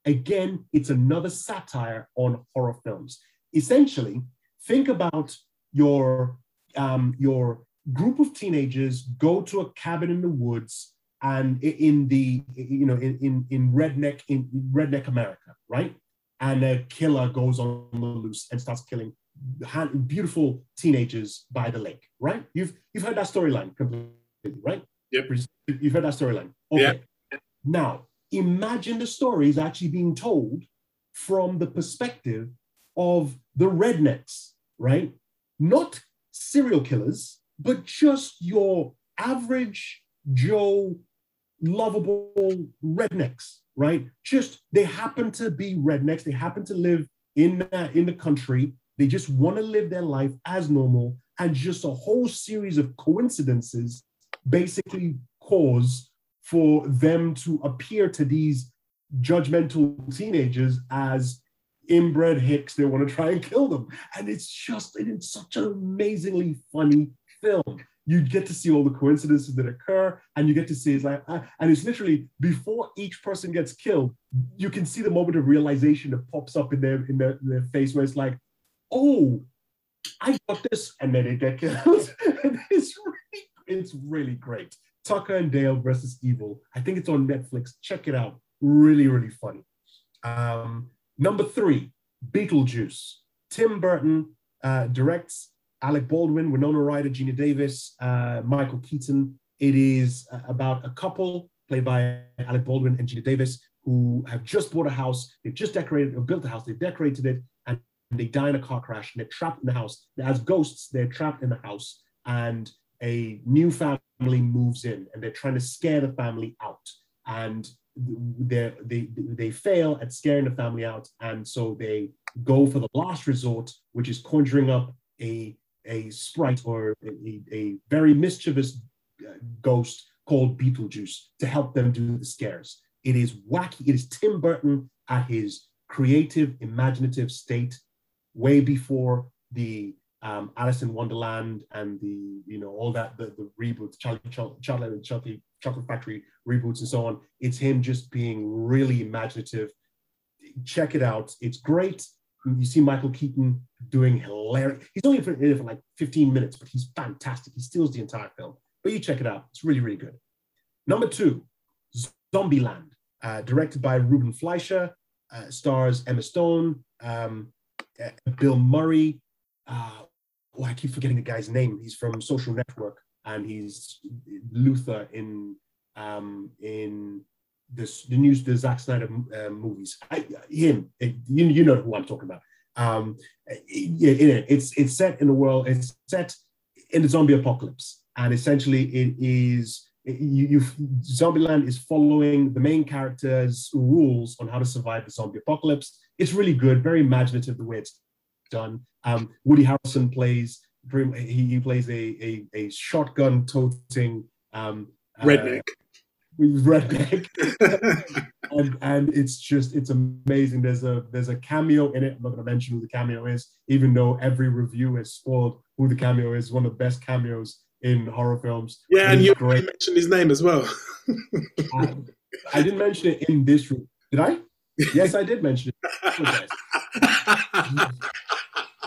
Again, it's another satire on horror films. Essentially, think about your um, your group of teenagers go to a cabin in the woods and in the you know in in, in redneck in redneck America, right? And a killer goes on the loose and starts killing beautiful teenagers by the lake, right? You've you've heard that storyline completely, right? Yep. You've heard that storyline. Okay. Yep. Now imagine the story is actually being told from the perspective of the rednecks, right? Not serial killers, but just your average Joe lovable rednecks, right? Just they happen to be rednecks. They happen to live in uh, in the country. They just want to live their life as normal, and just a whole series of coincidences basically cause for them to appear to these judgmental teenagers as inbred hicks. They want to try and kill them, and it's just it's such an amazingly funny film. You get to see all the coincidences that occur and you get to see it's like uh, and it's literally before each person gets killed you can see the moment of realization that pops up in their in their, in their face where it's like oh i got this and then they get killed. It's really it's really great tucker and dale versus evil i think it's on netflix check it out really really funny um number three beetlejuice tim burton uh, directs Alec Baldwin, Winona Ryder, Geena Davis, uh, Michael Keaton. It is uh, about a couple played by Alec Baldwin and Geena Davis who have just bought a house. They've just decorated or built a house. They've decorated it and they die in a car crash and they're trapped in the house. As ghosts, they're trapped in the house and a new family moves in and they're trying to scare the family out. And they they they fail at scaring the family out, and so they go for the last resort, which is conjuring up a a sprite or a, a very mischievous uh, ghost called Beetlejuice to help them do the scares. It is wacky. It is Tim Burton at his creative, imaginative state, way before the um, Alice in Wonderland and the you know all that the, the reboots, Charlie, Charlie and Chucky, Chocolate Factory reboots and so on. It's him just being really imaginative. Check it out. It's great. You see Michael Keaton doing hilarious. He's only in it for like 15 minutes, but he's fantastic. He steals the entire film. But you check it out. It's really, really good. Number two, Zombieland, uh, directed by Ruben Fleischer, uh, stars Emma Stone, um, uh, Bill Murray. Uh, oh, I keep forgetting the guy's name. He's from Social Network, and he's Luther in um, in this the news the Zack Snyder uh, movies. I, him, it, you, you know who I'm talking about. Um, it, it's it's set in the world. It's set in the zombie apocalypse, and essentially it is you, you Zombieland is following the main character's rules on how to survive the zombie apocalypse. It's really good, very imaginative the way it's done. Um, Woody Harrelson plays he, he plays a a, a shotgun toting um, redneck. Uh, redneck. And, and it's just it's amazing. There's a there's a cameo in it. I'm not going to mention who the cameo is even though every review has spoiled who the cameo is. One of the best cameos in horror films. Yeah and you great. mentioned his name as well. I, I, didn't mention it in this room. Did i? Yes i did mention it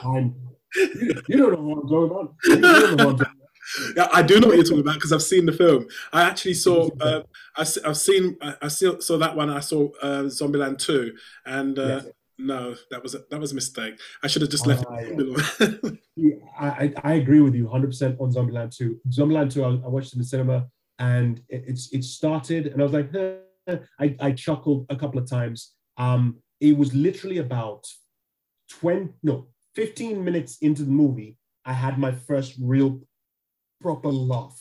I'm, you, you don't know what i'm talking about You don't know what I'm talking yeah, I do know what you're talking about because I've seen the film. I actually saw. Uh, I, have seen. I, saw, saw that one. I saw uh, Zombieland two, and uh, yes. no, that was a, that was a mistake. I should have just left. it yeah, I, I agree with you 100 percent on Zombieland two. Zombieland two, I, I, watched in the cinema, and it, it's it started, and I was like, eh. I, I chuckled a couple of times. Um, it was literally about 20 no 15 minutes into the movie. I had my first real proper laugh.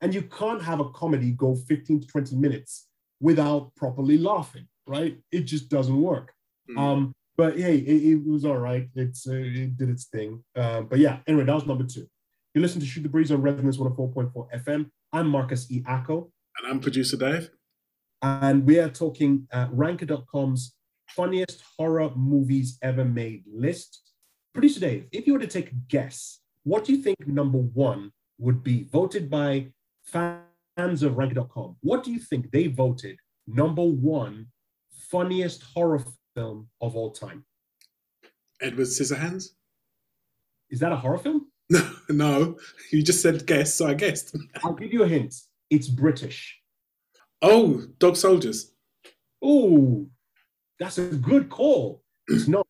And you can't have a comedy go 15 to 20 minutes without properly laughing, right? It just doesn't work. Mm. Um, but hey, it, it, was all right. It's uh, it did its thing. Uh, but yeah, anyway, that was number two. You listen to Shoot the Breeze on Resonance 104.4 FM. I'm Marcus E. Acko. And I'm producer Dave. And we are talking uh, Ranker.com's funniest horror movies ever made list. Producer Dave, if you were to take a guess, what do you think number one would be voted by fans of rank.com? What do you think they voted number one funniest horror film of all time? Edward Scissorhands? Is that a horror film? No, no. You just said guess, so I guessed. I'll give you a hint. It's British. Oh, Dog Soldiers. Oh, that's a good call. It's not.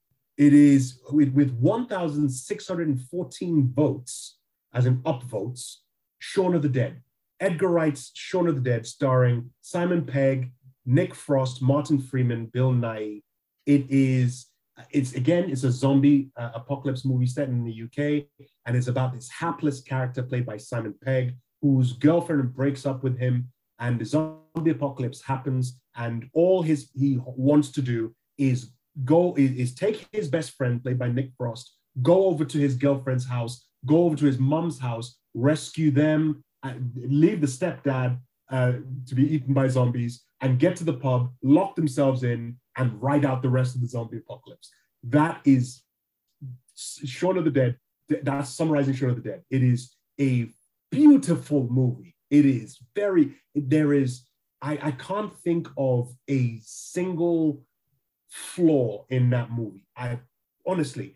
It is with, with 1,614 votes, as in upvotes, Shaun of the Dead. Edgar Wright's Shaun of the Dead, starring Simon Pegg, Nick Frost, Martin Freeman, Bill Nighy. It is, it's again, it's a zombie uh, apocalypse movie set in the UK, and it's about this hapless character played by Simon Pegg, whose girlfriend breaks up with him, and the zombie apocalypse happens, and all his he wants to do is go is, is take his best friend, played by Nick Frost, go over to his girlfriend's house, go over to his mom's house, rescue them, leave the stepdad uh, to be eaten by zombies, and get to the pub, lock themselves in, and ride out the rest of the zombie apocalypse. That is Shaun of the Dead. That's summarizing Shaun of the Dead. It is a beautiful movie. It is very, there is, I, I can't think of a single flaw in that movie. I honestly,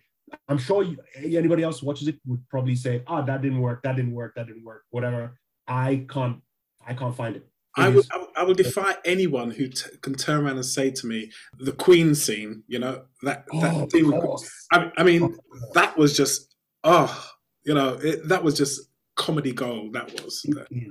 I'm sure you, anybody else watches it would probably say, "Ah, oh, that didn't work. That didn't work. That didn't work. Whatever." I can't. I can't find it. it I would. I would defy anyone who t- can turn around and say to me, "The Queen scene." You know that that oh, scene. I, I, mean, that was just. Oh, you know, it, that was just comedy gold. That was. It, is,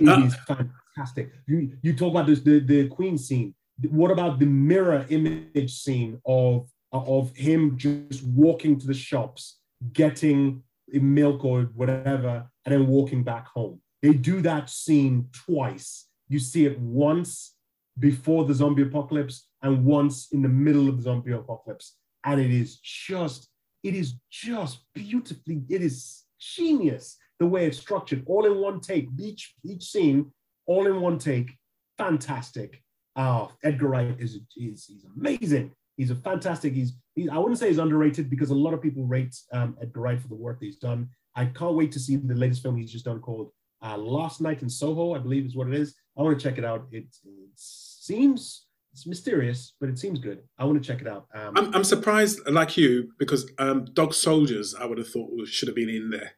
it uh, is fantastic. You you talk about this the the Queen scene what about the mirror image scene of of him just walking to the shops, getting milk or whatever, and then walking back home? They do that scene twice. You see it once before the zombie apocalypse and once in the middle of the zombie apocalypse. And it is just, it is just beautifully, it is genius the way it's structured, all in one take, each each scene, all in one take, fantastic. Oh, Edgar Wright is, is he's amazing. He's a fantastic. He's, he's I wouldn't say he's underrated because a lot of people rate um, Edgar Wright for the work that he's done. I can't wait to see the latest film he's just done called uh, Last Night in Soho, I believe is what it is. I want to check it out. It, it seems it's mysterious, but it seems good. I want to check it out. Um, I'm, I'm surprised, like you, because um, Dog Soldiers, I would have thought should have been in there.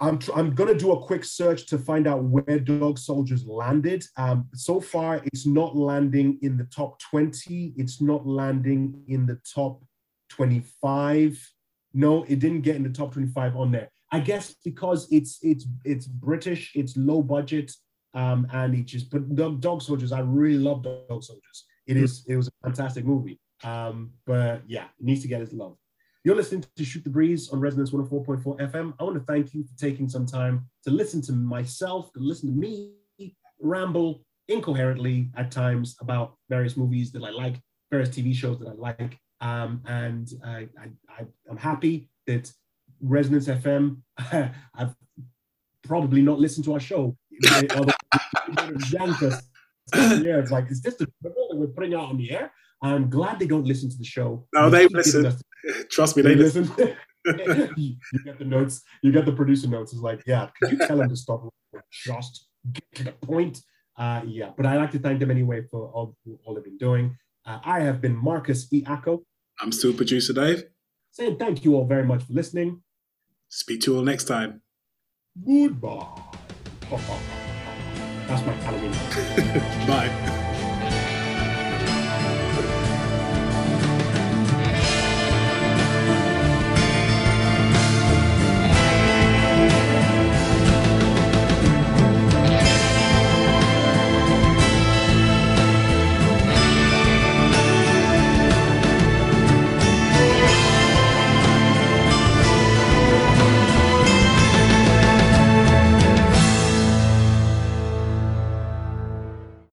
I'm, I'm going to do a quick search to find out where Dog Soldiers landed. Um, so far, it's not landing in the top 20. It's not landing in the top 25. No, it didn't get in the top 25 on there. I guess because it's it's it's British, it's low budget, um, and it just. But Dog Soldiers, I really love Dog Soldiers. It is it was a fantastic movie. Um, but yeah, it needs to get its love. You're listening to Shoot the Breeze on Resonance 104.4 FM. I want to thank you for taking some time to listen to myself, to listen to me ramble incoherently at times about various movies that I like, various TV shows that I like. Um, and I, I, I'm happy that Resonance FM, I've probably not listened to our show. Yeah, it's like, is this the that we're putting out on the air? I'm glad they don't listen to the show. No, they listen. Trust me, they, listen. you get the notes. You get the producer notes. It's like, yeah, could you tell them to stop? Just get to the point. Uh, yeah, but I'd like to thank them anyway for all, all they've been doing. Uh, I have been Marcus. Acko. I'm still producer Dave. Saying thank you all very much for listening. Speak to you all next time. Goodbye. That's my Halloween. Bye.